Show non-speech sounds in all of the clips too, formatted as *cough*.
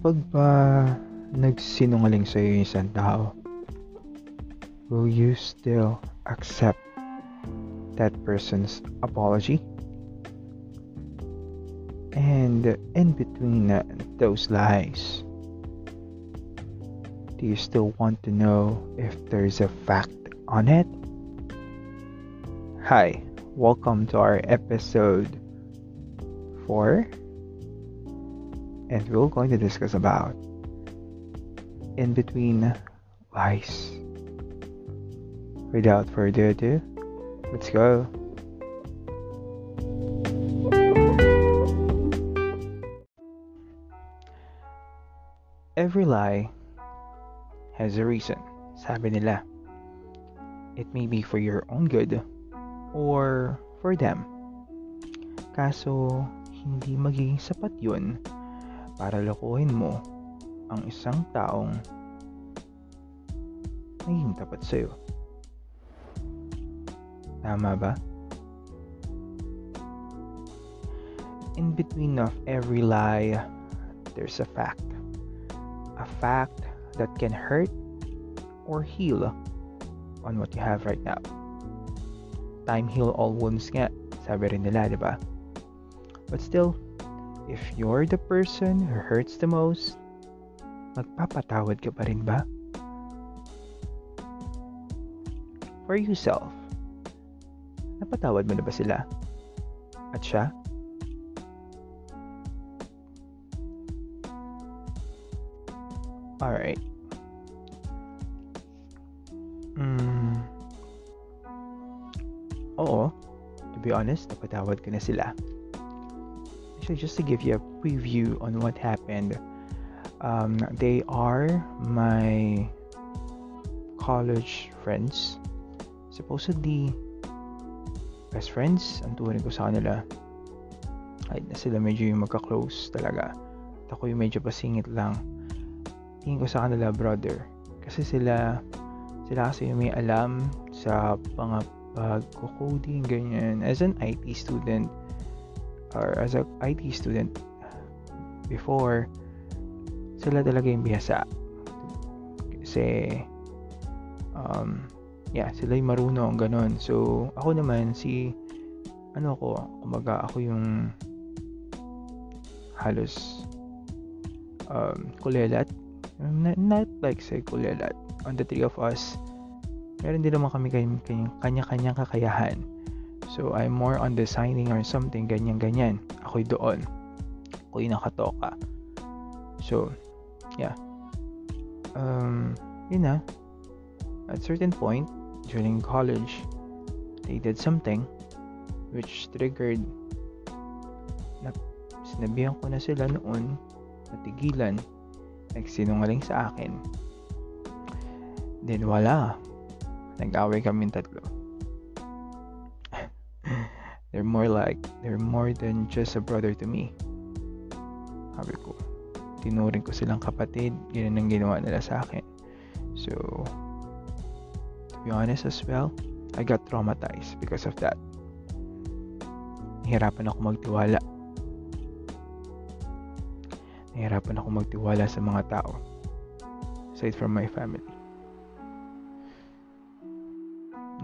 Kapag ba nagsinungaling sa iyo isang tao, will you still accept that person's apology? And in between those lies, do you still want to know if there's a fact on it? Hi, welcome to our episode 4 and we're going to discuss about in between lies. Without further ado, let's go. Every lie has a reason, sabi nila. It may be for your own good or for them. Kaso, hindi magiging sapat yun para lokohin mo ang isang taong naging tapat sa'yo. Tama ba? In between of every lie, there's a fact. A fact that can hurt or heal on what you have right now. Time heal all wounds nga, sabi rin nila, di ba? But still, if you're the person who hurts the most, magpapatawad ka pa rin ba? For yourself, napatawad mo na ba sila? At siya? Alright. Mm. Oo. To be honest, napatawad ko na sila. So just to give you a preview on what happened, um, they are my college friends. Supposedly, best friends, ang turing ko sa kanila. Ay, sila medyo yung magka-close talaga. At ako yung medyo pasingit lang. Tingin ko sa kanila, brother. Kasi sila, sila kasi yung may alam sa mga pag-coding, ganyan. As an IT student, or as a IT student before, sila talaga yung bihasa. Kasi, um, yeah, sila yung marunong, ganun. So, ako naman, si, ano ko, kumaga ako yung halos um, kulelat. Not, not like say kulelat. On the three of us, meron din naman kami kanya-kanyang kakayahan. So, I'm more on designing or something, ganyan-ganyan. Ako'y doon. Ako'y nakatoka. So, yeah. Um, yun na. At certain point, during college, they did something which triggered na sinabihan ko na sila noon natigilan nagsinungaling sa akin then wala nag-away kami tatlo they're more like they're more than just a brother to me. Sabi ko tinuring ko silang kapatid ganun ang ginawa nila sa akin. So to be honest as well I got traumatized because of that. Nahirapan ako magtiwala. Nahirapan ako magtiwala sa mga tao aside from my family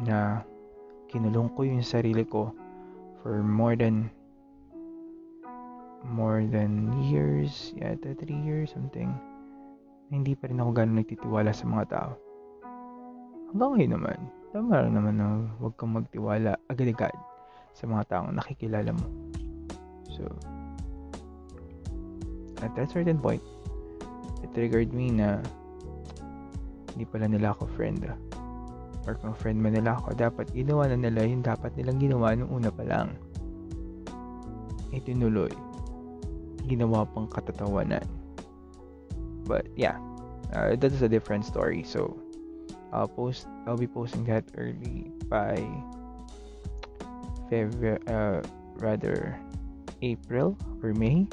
na kinulong ko yung sarili ko for more than more than years, yata 3 years, something. Hindi pa rin ako gano'n nagtitiwala sa mga tao. Hanggang ngayon naman, tama lang naman na huwag kang magtiwala agad-agad sa mga taong nakikilala mo. So, at that certain point, it triggered me na hindi pala nila ako friend. Or kung friend man nila ako, dapat ginawa na nila yung dapat nilang ginawa nung una pa lang. Eh, tinuloy. Ginawa pang katatawanan. But, yeah. Uh, that is a different story. So, I'll post, I'll be posting that early by February, uh, rather, April or May.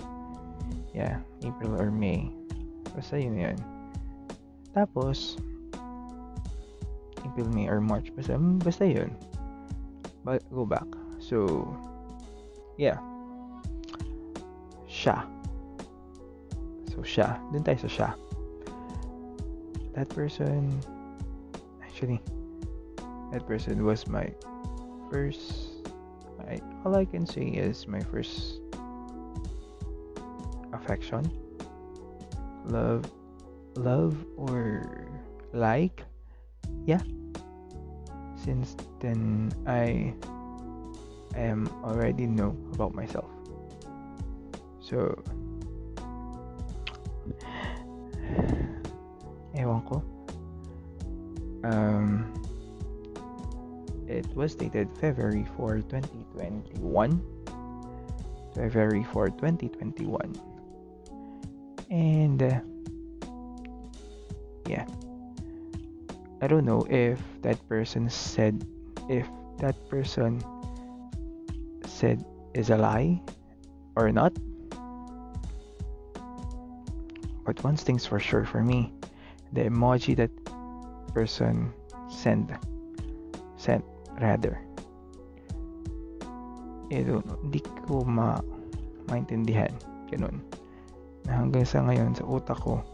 Yeah, April or May. Basta yun yun. Tapos, April, May, or March. Basta, basta yun. But, go back. So, yeah. Siya. So, siya. Dun tayo sa siya. That person, actually, that person was my first, I, all I can say is my first affection, love, love or like, yeah. Since then, I am already know about myself. So, ewan ko. Um, it was dated February 4, 2021. February 4, 2021. And, uh, yeah. I don't know if that person said, if that person said is a lie or not. But one thing's for sure for me, the emoji that person sent sent rather eh hindi ko ma maintindihan ganun. Na hanggang sa ngayon sa utak ko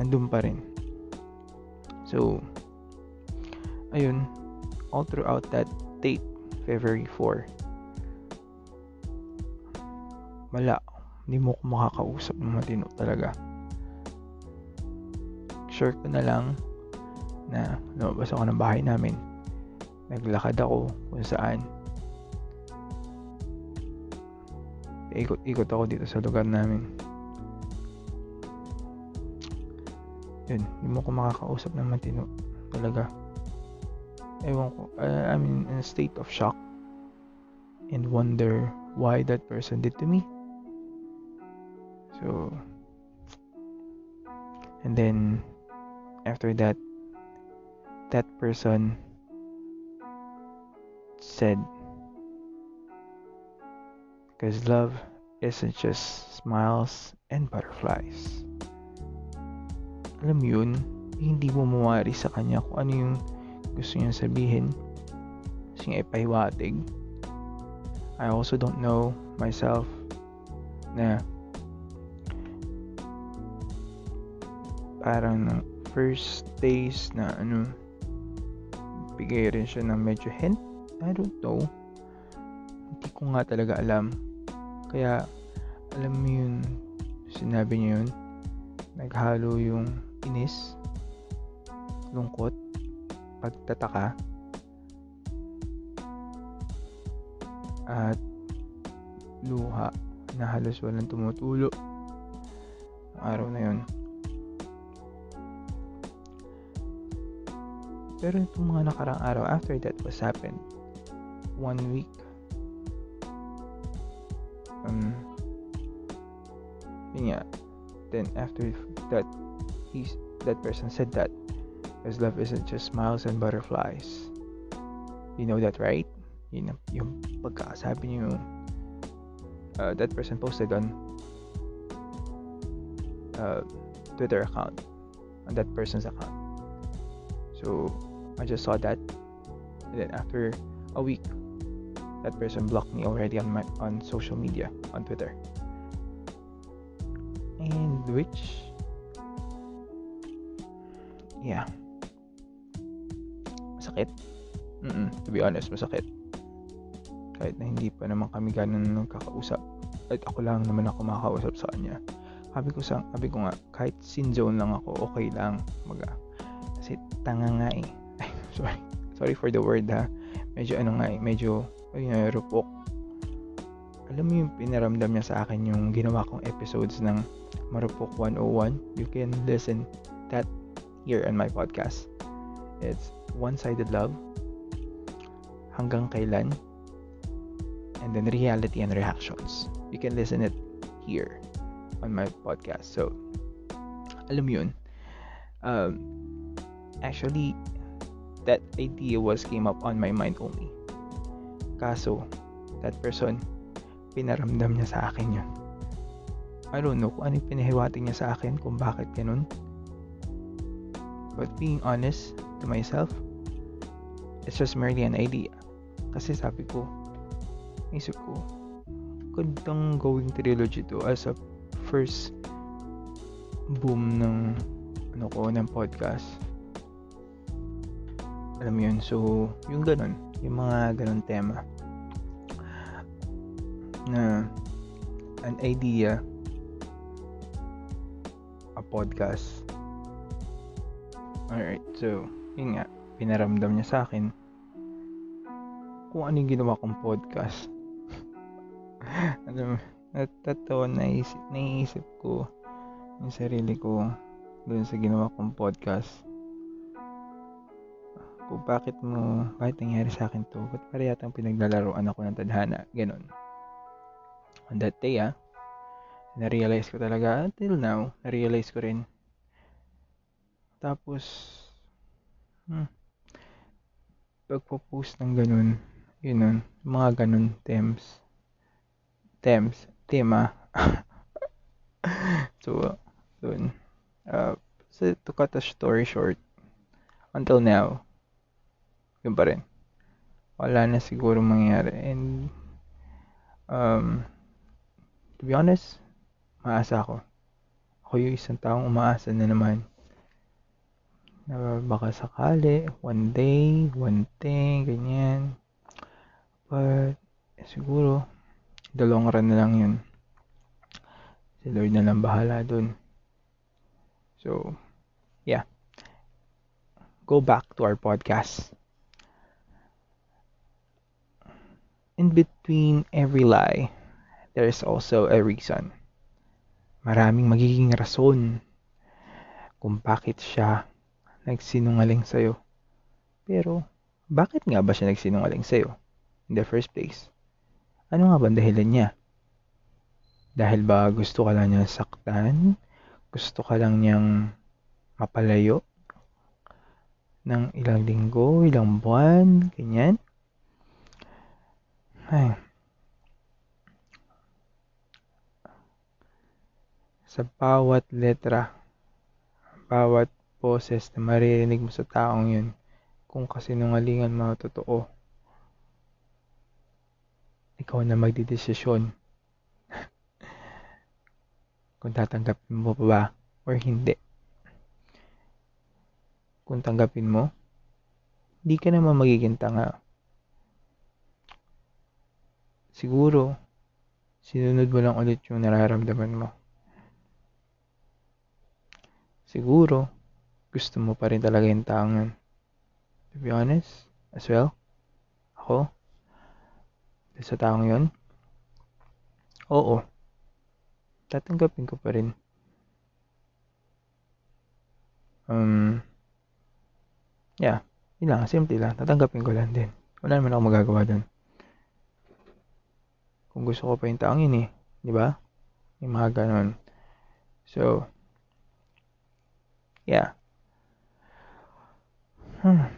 nandun pa rin. So ayun all throughout that date February 4 wala hindi mo ko makakausap ng matino talaga sure ko na lang na lumabas ako ng bahay namin. Naglakad ako kung saan. Ikot-ikot ako dito sa lugar namin. Yun, hindi mo ko makakausap ng matino. Talaga. Ewan ko. Uh, I'm in a state of shock and wonder why that person did to me. So, and then after that, that person said, because love isn't just smiles and butterflies. Alam yun, hindi mo mawari sa kanya kung ano yung gusto niya sabihin. Gusto niya ipahiwatig. I also don't know myself na parang first days na ano nagbigay rin siya ng medyo hint. I don't know. Hindi ko nga talaga alam. Kaya, alam mo yun, sinabi niya yun, naghalo yung inis, lungkot, pagtataka, at luha na halos walang tumutulo araw na yun. Pero itong mga nakarang araw after that was happened, one week, um, yun then after that, he's, that person said that, because love isn't just smiles and butterflies. You know that, right? Yun yung pagkakasabi niyo, uh, that person posted on uh, Twitter account, on that person's account. So, I just saw that. And then after a week, that person blocked me already on my on social media, on Twitter. And which yeah. Masakit. Mm-mm, to be honest, masakit. Kahit na hindi pa naman kami ganun nagkakausap. At ako lang naman ako makakausap sa kanya. Sabi ko sa, sabi ko nga, kahit sin zone lang ako, okay lang. Maga. Kasi tanga nga eh sorry. Sorry for the word ha. Medyo ano nga eh, medyo ayun, rupok. Alam mo yung pinaramdam niya sa akin yung ginawa kong episodes ng Marupok 101 you can listen that here on my podcast. It's one-sided love hanggang kailan and then reality and reactions. You can listen it here on my podcast. So alam mo yun um, actually that idea was came up on my mind only. Kaso, that person, pinaramdam niya sa akin yun. I don't know kung ano yung pinahiwating niya sa akin kung bakit ganun. But being honest to myself, it's just merely an idea. Kasi sabi ko, isip ko, gandang going trilogy to as a first boom ng ano ko ng podcast alam mo yun? So yung ganun. Yung mga ganun tema. Na an idea. A podcast. Alright so yun nga. Pinaramdam niya sa akin kung ano yung ginawa kong podcast. *laughs* Ano natatawa naisip, naisip ko yung sarili ko doon sa ginawa kong podcast kung bakit mo bakit nangyari sa akin to ba't pare yata pinaglalaroan ako ng tadhana ganon on that day ah na-realize ko talaga until now na-realize ko rin. Tapos hmm, pagpo-post ng ganun yun nun mga ganun themes. Themes tema. *laughs* So dun. Uh, so to cut a story short until now yun pa rin wala na siguro mangyari and um to be honest, maasa ako. Ako yung isang taong umaasa na naman na baka sakali, one day, one thing, ganyan. But, siguro, the long run na lang yun. Si Lord na lang bahala dun. So, yeah. Go back to our podcast. In between every lie, there is also a reason. Maraming magiging rason kung bakit siya nagsinungaling sa'yo. Pero, bakit nga ba siya nagsinungaling sa'yo in the first place? Ano nga ba dahilan niya? Dahil ba gusto ka lang niyang saktan? Gusto ka lang niyang mapalayo? ng ilang linggo, ilang buwan, ganyan? Ay, sa bawat letra, bawat boses na maririnig mo sa taong yun, kung kasinungalingan mo totoo, ikaw na magdidesisyon *laughs* kung tatanggapin mo ba or hindi. Kung tanggapin mo, hindi ka naman magiging tanga. Siguro, sinunod mo lang ulit yung nararamdaman mo. Siguro, gusto mo pa rin talaga yung taong yun. To be honest, as well, ako, sa taong yun, oo, tatanggapin ko pa rin. Um, yeah, yun lang, simple lang, tatanggapin ko lang din. Wala naman ako magagawa dun. Kung gusto ko pa yung taong yun eh, di ba? Yung mga ganon. So, Yeah. Hmm.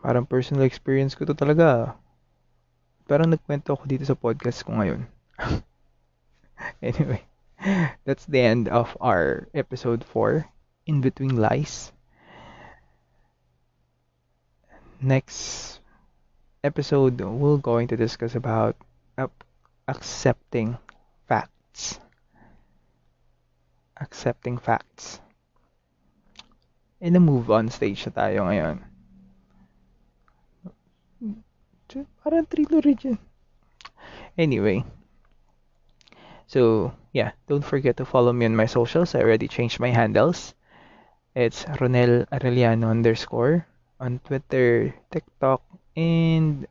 Parang personal experience ko to talaga. Parang nagkwento ako dito sa podcast ko ngayon. *laughs* anyway, that's the end of our episode 4, In Between Lies. Next episode, we're going to discuss about uh, accepting facts accepting facts. In a move on stage na tayo ngayon. Parang trilogy dyan. Anyway. So, yeah. Don't forget to follow me on my socials. I already changed my handles. It's Ronel Arellano underscore on Twitter, TikTok, and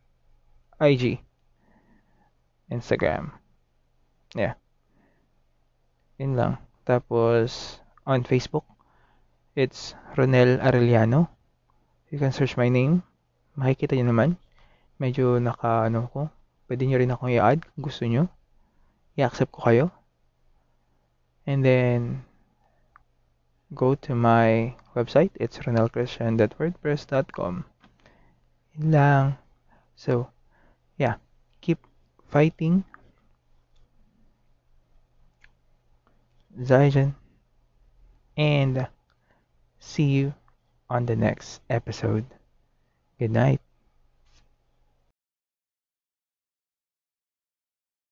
IG. Instagram. Yeah. Yun lang. Tapos, on Facebook, it's Ronel Arellano. You can search my name. Makikita nyo naman. Medyo naka, ano ko. Pwede nyo rin akong i-add kung gusto nyo. I-accept ko kayo. And then, go to my website. It's ronelchristian.wordpress.com lang. So, yeah. Keep fighting Zaijan, and see you on the next episode. Good night.